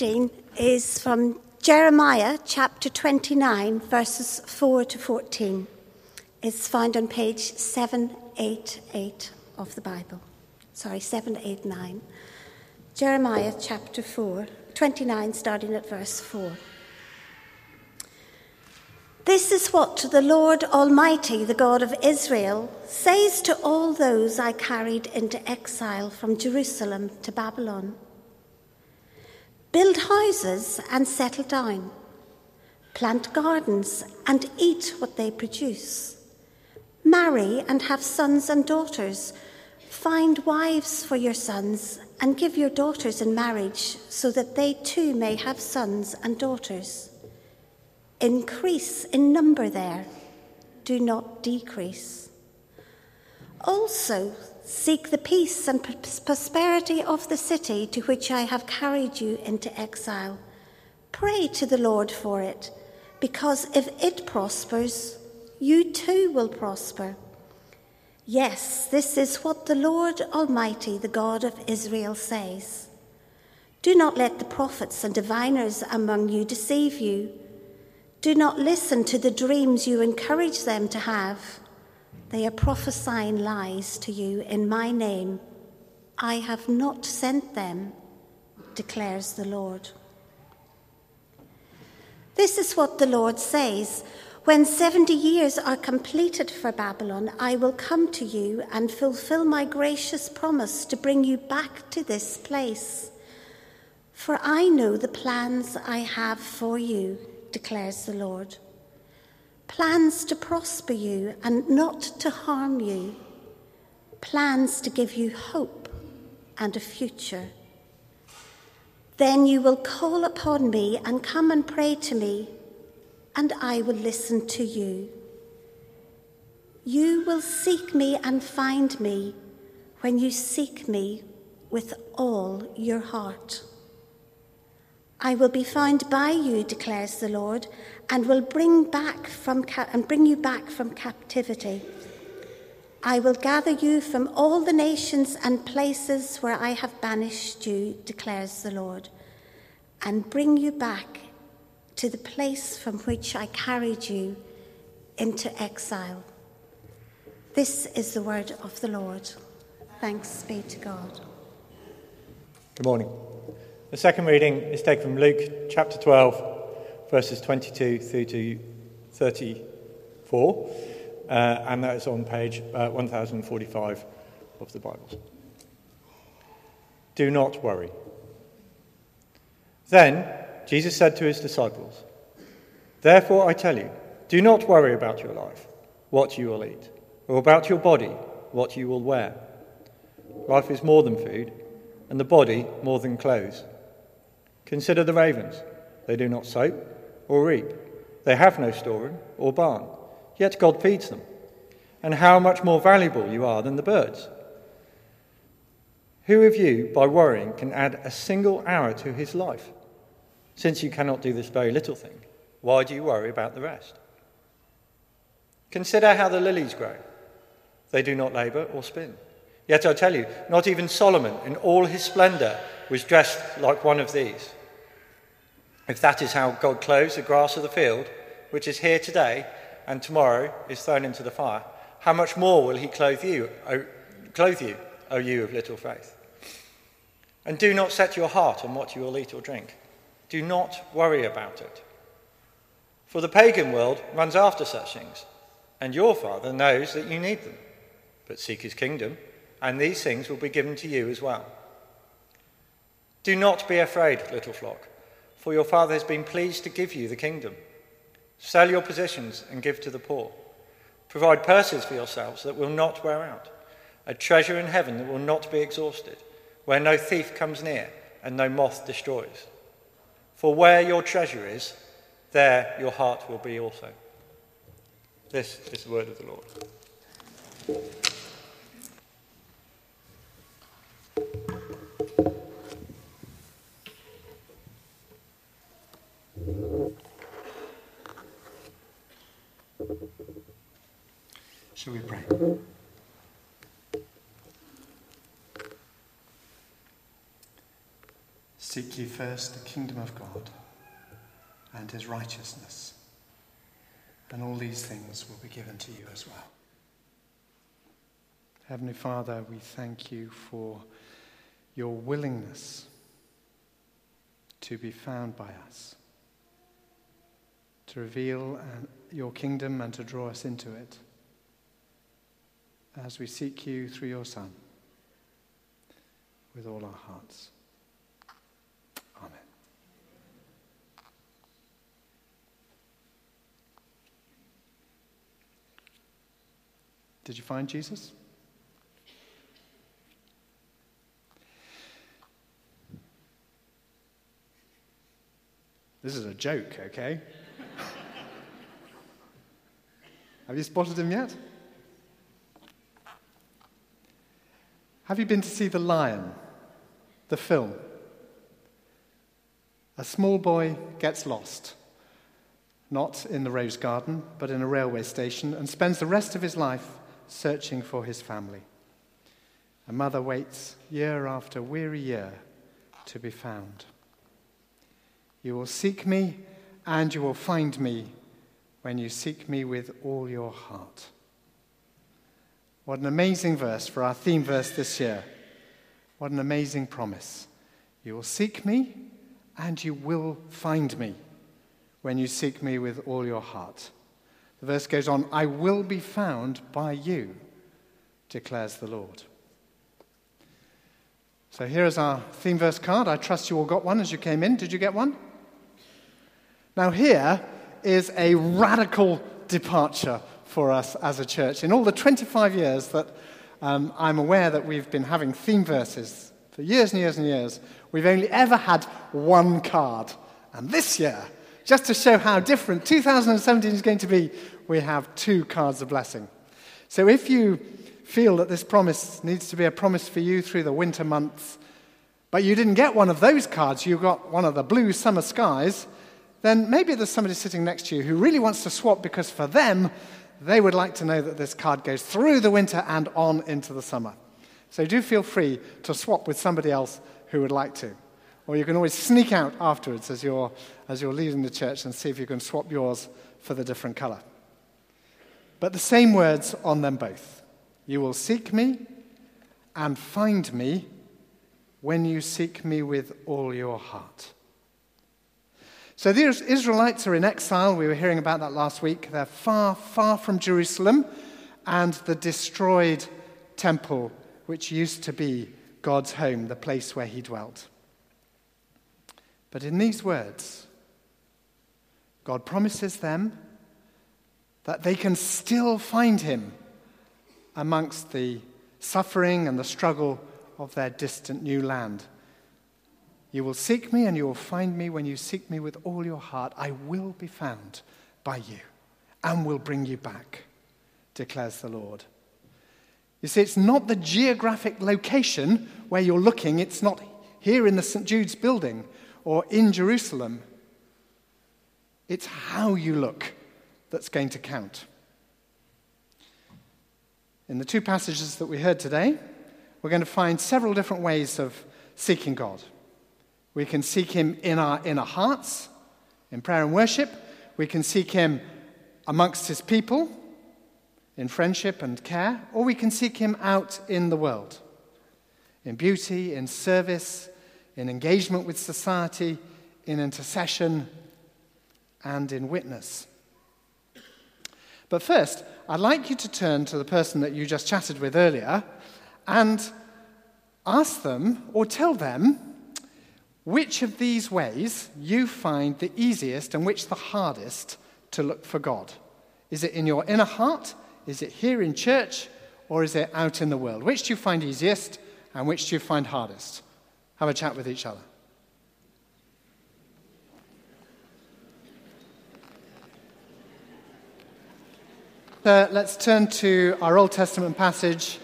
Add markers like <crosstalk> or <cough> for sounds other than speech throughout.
reading is from Jeremiah chapter 29, verses 4 to 14. It's found on page 788 of the Bible. Sorry, 789. Jeremiah chapter 4, 29, starting at verse 4. This is what the Lord Almighty, the God of Israel, says to all those I carried into exile from Jerusalem to Babylon Build houses and settle down, plant gardens and eat what they produce, marry and have sons and daughters, find wives for your sons and give your daughters in marriage so that they too may have sons and daughters. Increase in number there, do not decrease. Also, Seek the peace and prosperity of the city to which I have carried you into exile. Pray to the Lord for it, because if it prospers, you too will prosper. Yes, this is what the Lord Almighty, the God of Israel, says. Do not let the prophets and diviners among you deceive you. Do not listen to the dreams you encourage them to have. They are prophesying lies to you in my name. I have not sent them, declares the Lord. This is what the Lord says When 70 years are completed for Babylon, I will come to you and fulfill my gracious promise to bring you back to this place. For I know the plans I have for you, declares the Lord plans to prosper you and not to harm you, plans to give you hope and a future. Then you will call upon me and come and pray to me, and I will listen to you. You will seek me and find me when you seek me with all your heart. I will be found by you, declares the Lord, and will bring back from and bring you back from captivity. I will gather you from all the nations and places where I have banished you, declares the Lord, and bring you back to the place from which I carried you into exile. This is the word of the Lord. Thanks be to God. Good morning. The second reading is taken from Luke chapter 12, verses 22 through to 34, uh, and that is on page uh, 1045 of the Bibles. Do not worry. Then Jesus said to his disciples, Therefore I tell you, do not worry about your life, what you will eat, or about your body, what you will wear. Life is more than food, and the body more than clothes. Consider the ravens. They do not sow or reap. They have no storeroom or barn, yet God feeds them. And how much more valuable you are than the birds. Who of you, by worrying, can add a single hour to his life? Since you cannot do this very little thing, why do you worry about the rest? Consider how the lilies grow. They do not labor or spin. Yet I tell you, not even Solomon in all his splendor was dressed like one of these. If that is how God clothes the grass of the field, which is here today and tomorrow is thrown into the fire, how much more will he clothe you, o, clothe you, O you of little faith? And do not set your heart on what you will eat or drink. Do not worry about it. For the pagan world runs after such things, and your Father knows that you need them. But seek his kingdom, and these things will be given to you as well. Do not be afraid, little flock for your Father has been pleased to give you the kingdom. Sell your possessions and give to the poor. Provide purses for yourselves that will not wear out, a treasure in heaven that will not be exhausted, where no thief comes near and no moth destroys. For where your treasure is, there your heart will be also. This is the word of the Lord. Shall we pray? Seek ye first the kingdom of God and his righteousness, and all these things will be given to you as well. Heavenly Father, we thank you for your willingness to be found by us, to reveal uh, your kingdom and to draw us into it as we seek you through your Son with all our hearts. Amen. Did you find Jesus? This is a joke, okay? <laughs> Have you spotted him yet? Have you been to see The Lion, the film? A small boy gets lost, not in the rose garden, but in a railway station, and spends the rest of his life searching for his family. A mother waits year after weary year to be found. You will seek me, and you will find me when you seek me with all your heart. What an amazing verse for our theme verse this year. What an amazing promise. You will seek me, and you will find me when you seek me with all your heart. The verse goes on I will be found by you, declares the Lord. So here is our theme verse card. I trust you all got one as you came in. Did you get one? Now, here is a radical departure for us as a church. In all the 25 years that um, I'm aware that we've been having theme verses for years and years and years, we've only ever had one card. And this year, just to show how different 2017 is going to be, we have two cards of blessing. So if you feel that this promise needs to be a promise for you through the winter months, but you didn't get one of those cards, you got one of the blue summer skies, then maybe there's somebody sitting next to you who really wants to swap because for them, they would like to know that this card goes through the winter and on into the summer. So do feel free to swap with somebody else who would like to. Or you can always sneak out afterwards as you're, as you're leaving the church and see if you can swap yours for the different color. But the same words on them both. You will seek me and find me when you seek me with all your heart. So the Israelites are in exile. We were hearing about that last week. They're far, far from Jerusalem and the destroyed temple, which used to be God's home, the place where he dwelt. But in these words, God promises them that they can still find him amongst the suffering and the struggle of their distant new land. You will seek me and you will find me when you seek me with all your heart. I will be found by you and will bring you back, declares the Lord. You see, it's not the geographic location where you're looking, it's not here in the St. Jude's building or in Jerusalem. It's how you look that's going to count. In the two passages that we heard today, we're going to find several different ways of seeking God. We can seek Him in our inner hearts, in prayer and worship. We can seek Him amongst His people, in friendship and care. Or we can seek Him out in the world, in beauty, in service, in engagement with society, in intercession, and in witness. But first, I'd like you to turn to the person that you just chatted with earlier and ask them or tell them which of these ways you find the easiest and which the hardest to look for God? Is it in your inner heart? Is it here in church? Or is it out in the world? Which do you find easiest and which do you find hardest? Have a chat with each other. Uh, let's turn to our Old Testament passage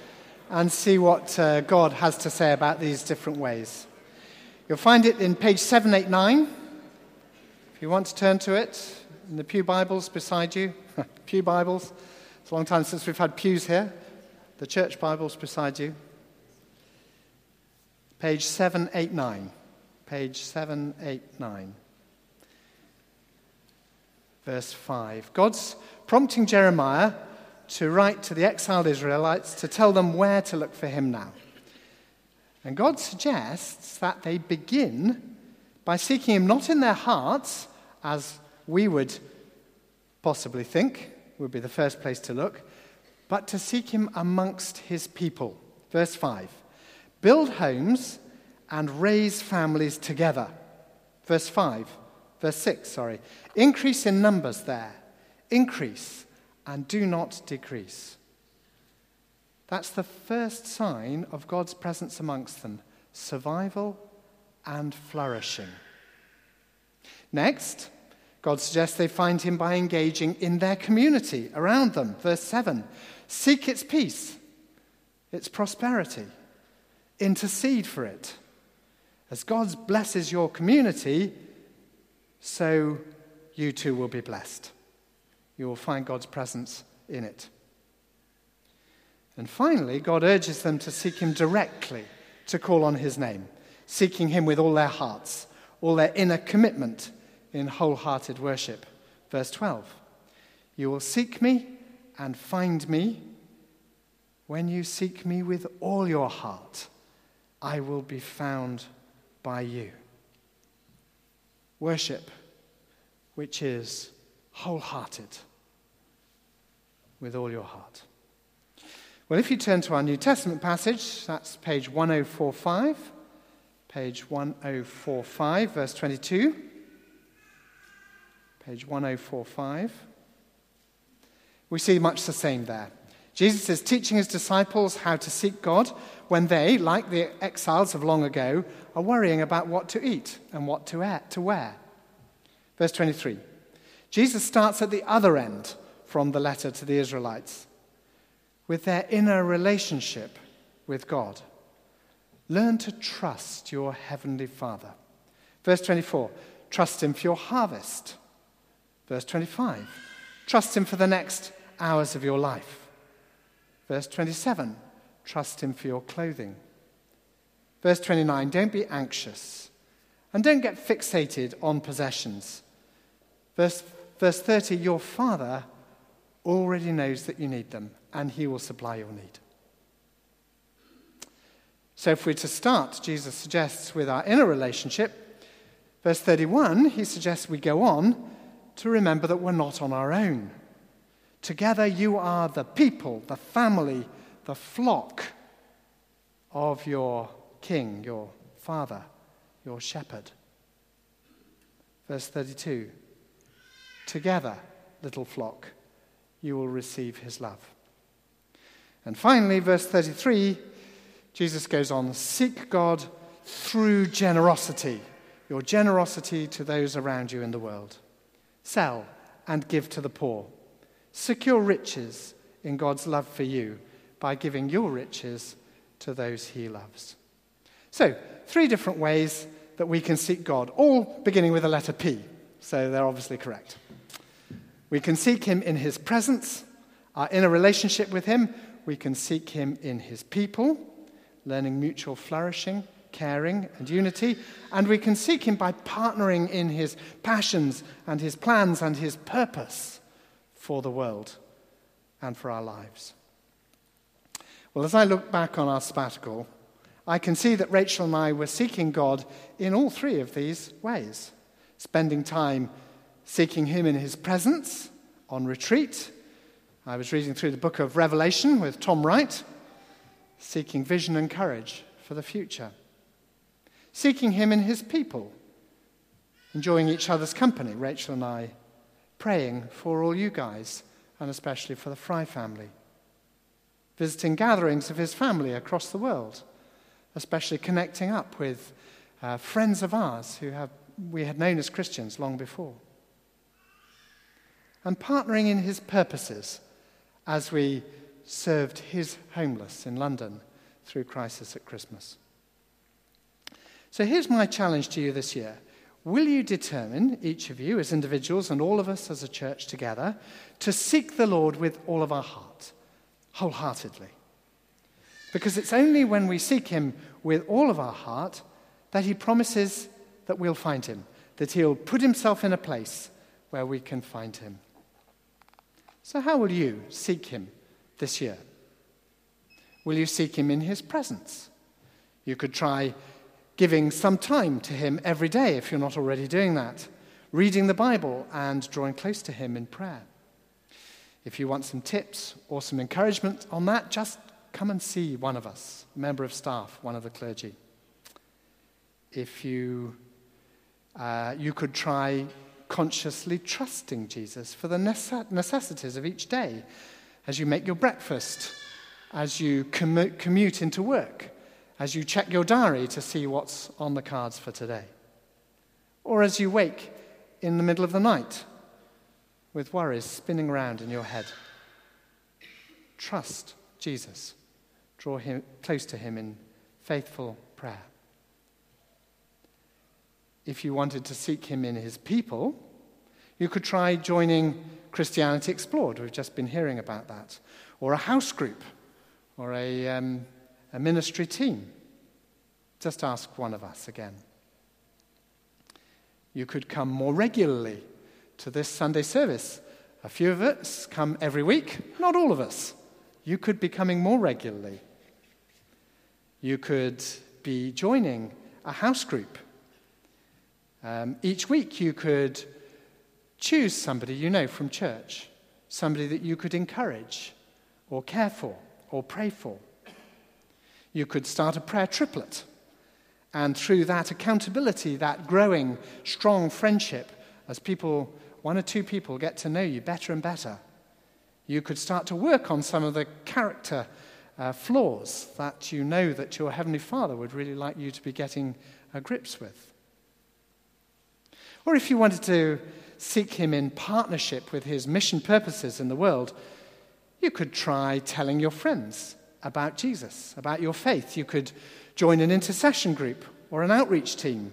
and see what uh, God has to say about these different ways. You'll find it in page 789. If you want to turn to it, in the Pew Bibles beside you. <laughs> Pew Bibles. It's a long time since we've had pews here. The church Bibles beside you. Page 789. page 789. Verse 5. God's prompting Jeremiah to write to the exiled Israelites to tell them where to look for him now. And God suggests that they begin by seeking him not in their hearts, as we would possibly think would be the first place to look, but to seek him amongst his people. Verse 5 Build homes and raise families together. Verse 5, verse 6, sorry. Increase in numbers there. Increase and do not decrease. That's the first sign of God's presence amongst them survival and flourishing. Next, God suggests they find him by engaging in their community around them. Verse 7 Seek its peace, its prosperity, intercede for it. As God blesses your community, so you too will be blessed. You will find God's presence in it. And finally, God urges them to seek Him directly, to call on His name, seeking Him with all their hearts, all their inner commitment in wholehearted worship. Verse 12 You will seek me and find me when you seek me with all your heart. I will be found by you. Worship, which is wholehearted with all your heart. Well, if you turn to our New Testament passage, that's page 1045, page 1045, verse 22. Page 1045. We see much the same there. Jesus is teaching his disciples how to seek God when they, like the exiles of long ago, are worrying about what to eat and what to wear. Verse 23 Jesus starts at the other end from the letter to the Israelites with their inner relationship with God. Learn to trust your heavenly Father. Verse 24 Trust Him for your harvest. Verse 25 Trust Him for the next hours of your life. Verse 27 Trust Him for your clothing. Verse 29 Don't be anxious and don't get fixated on possessions. Verse, verse 30 Your Father already knows that you need them and He will supply your need. So, if we're to start, Jesus suggests with our inner relationship, verse 31, he suggests we go on to remember that we're not on our own. Together, you are the people, the family, the flock of your king, your father, your shepherd. Verse 32 Together, little flock, you will receive his love. And finally, verse 33, Jesus goes on Seek God through generosity, your generosity to those around you in the world. Sell and give to the poor. Secure riches in God's love for you by giving your riches to those he loves. So, three different ways that we can seek God, all beginning with the letter P. So they're obviously correct. We can seek him in his presence, our inner relationship with him. We can seek him in his people, learning mutual flourishing, caring, and unity. And we can seek him by partnering in his passions and his plans and his purpose for the world and for our lives. Well, as I look back on our sabbatical, I can see that Rachel and I were seeking God in all three of these ways spending time seeking Him in His presence on retreat. I was reading through the book of Revelation with Tom Wright, seeking vision and courage for the future. Seeking Him in His people, enjoying each other's company, Rachel and I, praying for all you guys, and especially for the Fry family visiting gatherings of his family across the world, especially connecting up with uh, friends of ours who have, we had known as Christians long before. And partnering in his purposes as we served his homeless in London through Crisis at Christmas. So here's my challenge to you this year. Will you determine, each of you as individuals and all of us as a church together, to seek the Lord with all of our heart? wholeheartedly. Because it's only when we seek Him with all of our heart that He promises that we'll find him, that he'll put himself in a place where we can find him. So, how will you seek him this year? Will you seek him in his presence? You could try giving some time to him every day if you're not already doing that, reading the Bible and drawing close to him in prayer. If you want some tips or some encouragement on that, just come and see one of us, a member of staff, one of the clergy. If you, uh, you could try consciously trusting Jesus for the necessities of each day as you make your breakfast, as you commute into work, as you check your diary to see what's on the cards for today, or as you wake in the middle of the night with worries spinning around in your head. Trust Jesus. Draw him close to him in faithful prayer. If you wanted to seek him in his people, you could try joining Christianity Explored. We've just been hearing about that. Or a house group, or a, um, a ministry team. Just ask one of us again. You could come more regularly to this Sunday service. A few of us come every week, not all of us. You could be coming more regularly. You could be joining a house group. Um, each week, you could choose somebody you know from church, somebody that you could encourage or care for or pray for. You could start a prayer triplet. And through that accountability, that growing, strong friendship, as people, one or two people, get to know you better and better, you could start to work on some of the character uh, flaws that you know that your Heavenly Father would really like you to be getting uh, grips with. Or if you wanted to seek Him in partnership with His mission purposes in the world, you could try telling your friends about Jesus, about your faith. You could join an intercession group or an outreach team.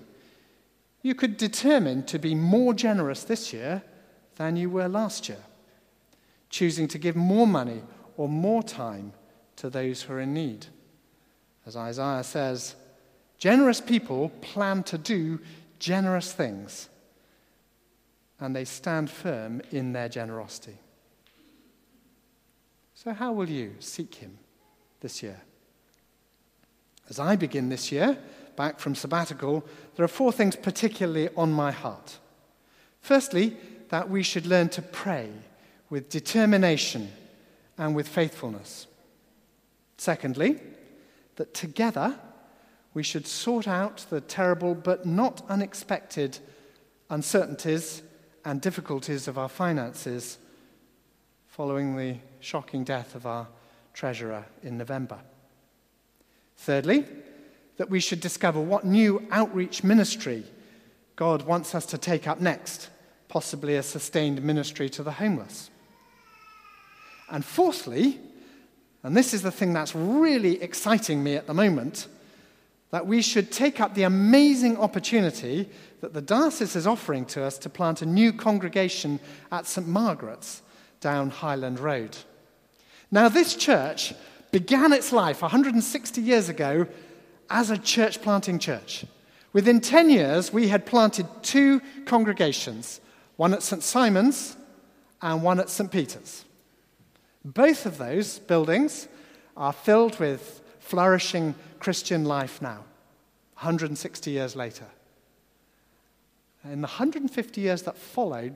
You could determine to be more generous this year than you were last year, choosing to give more money or more time to those who are in need. As Isaiah says, generous people plan to do generous things and they stand firm in their generosity. So, how will you seek Him this year? As I begin this year, back from sabbatical, there are four things particularly on my heart. Firstly, that we should learn to pray with determination and with faithfulness. Secondly, that together we should sort out the terrible but not unexpected uncertainties and difficulties of our finances following the shocking death of our treasurer in November. Thirdly, that we should discover what new outreach ministry God wants us to take up next, possibly a sustained ministry to the homeless. And fourthly, and this is the thing that's really exciting me at the moment, that we should take up the amazing opportunity that the diocese is offering to us to plant a new congregation at St. Margaret's down Highland Road. Now, this church began its life 160 years ago as a church planting church. Within 10 years, we had planted two congregations one at St. Simon's and one at St. Peter's. Both of those buildings are filled with flourishing Christian life now, 160 years later. In the 150 years that followed,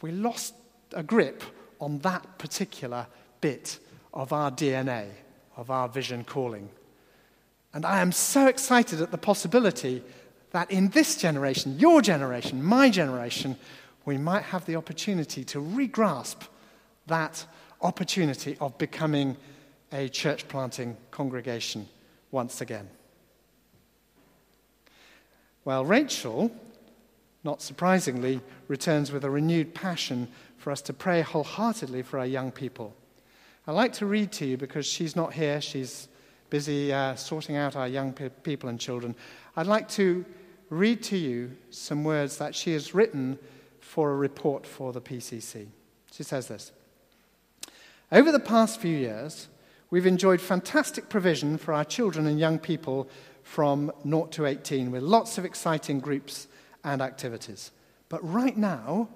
we lost a grip on that particular bit of our DNA, of our vision calling. And I am so excited at the possibility that in this generation, your generation, my generation, we might have the opportunity to regrasp that opportunity of becoming a church planting congregation once again. Well, Rachel, not surprisingly, returns with a renewed passion for us to pray wholeheartedly for our young people. I'd like to read to you because she's not here. She's busy uh, sorting out our young pe- people and children. I'd like to read to you some words that she has written for a report for the PCC. She says this Over the past few years, We've enjoyed fantastic provision for our children and young people from 0 to 18 with lots of exciting groups and activities. But right now,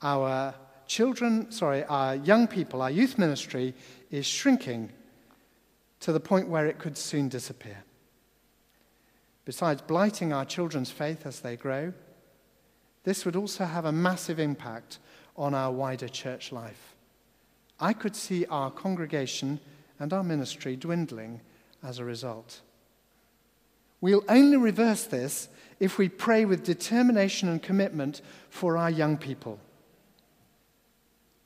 our children, sorry, our young people, our youth ministry is shrinking to the point where it could soon disappear. Besides blighting our children's faith as they grow, this would also have a massive impact on our wider church life. I could see our congregation and our ministry dwindling as a result. We'll only reverse this if we pray with determination and commitment for our young people.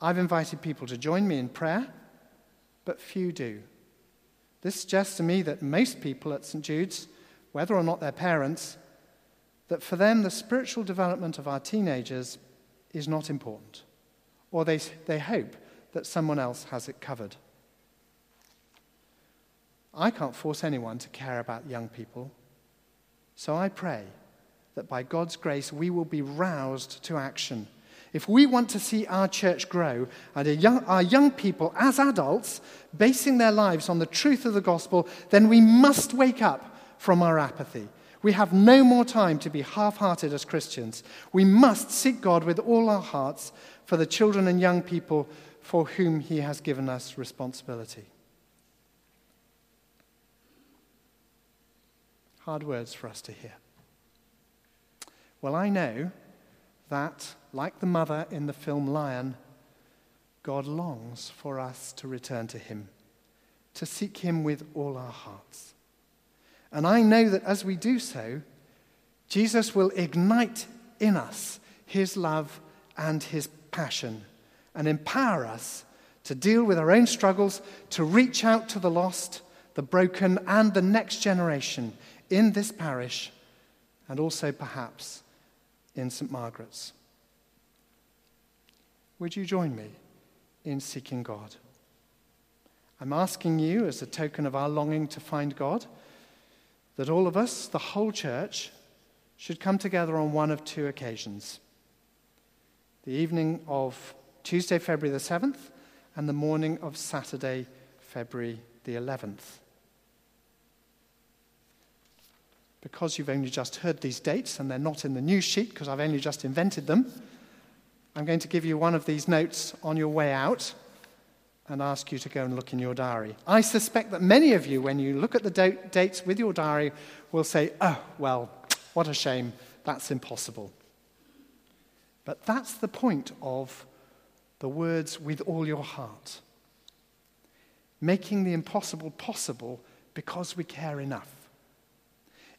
I've invited people to join me in prayer, but few do. This suggests to me that most people at St. Jude's, whether or not they're parents, that for them the spiritual development of our teenagers is not important, or they, they hope that someone else has it covered. I can't force anyone to care about young people, so I pray that by God's grace we will be roused to action. If we want to see our church grow and young, our young people as adults basing their lives on the truth of the gospel, then we must wake up from our apathy. We have no more time to be half hearted as Christians. We must seek God with all our hearts for the children and young people for whom He has given us responsibility. Hard words for us to hear. Well, I know that, like the mother in the film Lion, God longs for us to return to Him, to seek Him with all our hearts. And I know that as we do so, Jesus will ignite in us His love and His passion and empower us to deal with our own struggles, to reach out to the lost, the broken, and the next generation in this parish, and also perhaps in St. Margaret's. Would you join me in seeking God? I'm asking you, as a token of our longing to find God, that all of us, the whole church, should come together on one of two occasions the evening of Tuesday, February the 7th, and the morning of Saturday, February the 11th. Because you've only just heard these dates and they're not in the news sheet because I've only just invented them, I'm going to give you one of these notes on your way out and ask you to go and look in your diary. I suspect that many of you, when you look at the do- dates with your diary, will say, oh, well, what a shame, that's impossible. But that's the point of the words with all your heart. Making the impossible possible because we care enough.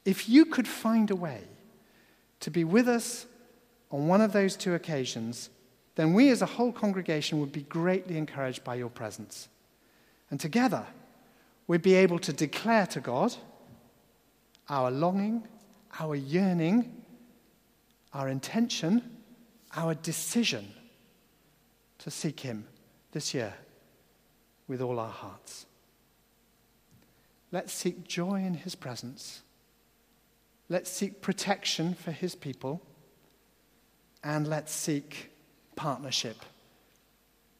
If you could find a way to be with us on one of those two occasions, then we as a whole congregation would be greatly encouraged by your presence. And together, we'd be able to declare to God our longing, our yearning, our intention, our decision to seek Him this year with all our hearts. Let's seek joy in His presence Let's seek protection for his people. And let's seek partnership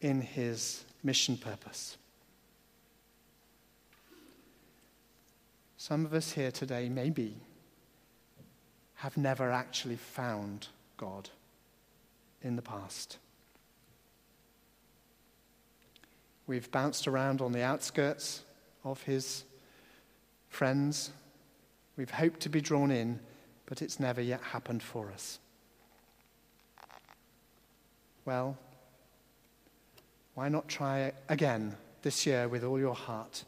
in his mission purpose. Some of us here today, maybe, have never actually found God in the past. We've bounced around on the outskirts of his friends We've hoped to be drawn in, but it's never yet happened for us. Well, why not try again this year with all your heart?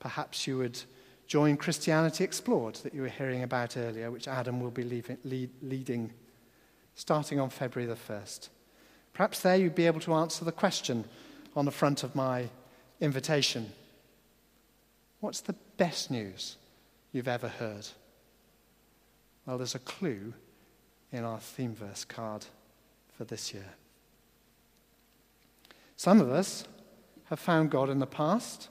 Perhaps you would join Christianity Explored that you were hearing about earlier, which Adam will be leaving, lead, leading starting on February the 1st. Perhaps there you'd be able to answer the question on the front of my invitation What's the best news you've ever heard? Well, there's a clue in our theme verse card for this year. Some of us have found God in the past.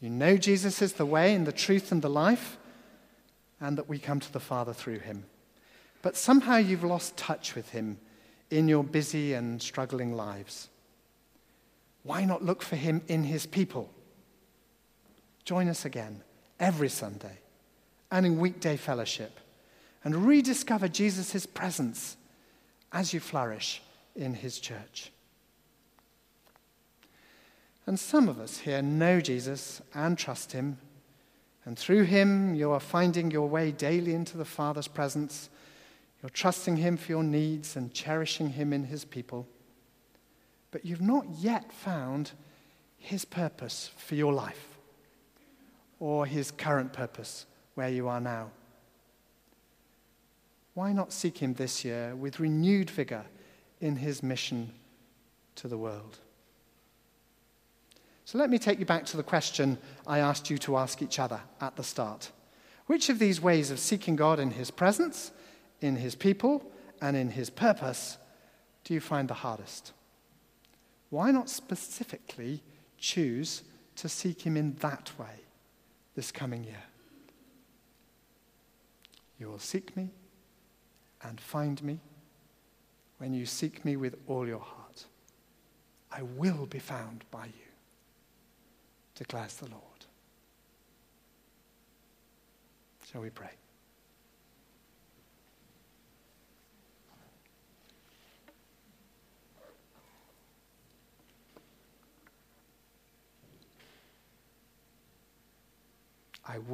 You know Jesus is the way and the truth and the life, and that we come to the Father through him. But somehow you've lost touch with him in your busy and struggling lives. Why not look for him in his people? Join us again every Sunday and in weekday fellowship. and rediscover Jesus' presence as you flourish in his church. And some of us here know Jesus and trust him, and through him you are finding your way daily into the Father's presence. You're trusting him for your needs and cherishing him in his people. But you've not yet found his purpose for your life or his current purpose where you are now. Why not seek him this year with renewed vigor in his mission to the world? So let me take you back to the question I asked you to ask each other at the start. Which of these ways of seeking God in his presence, in his people, and in his purpose do you find the hardest? Why not specifically choose to seek him in that way this coming year? You will seek me and find me when you seek me with all your heart. I will be found by you, declares the Lord. Shall we pray? I will.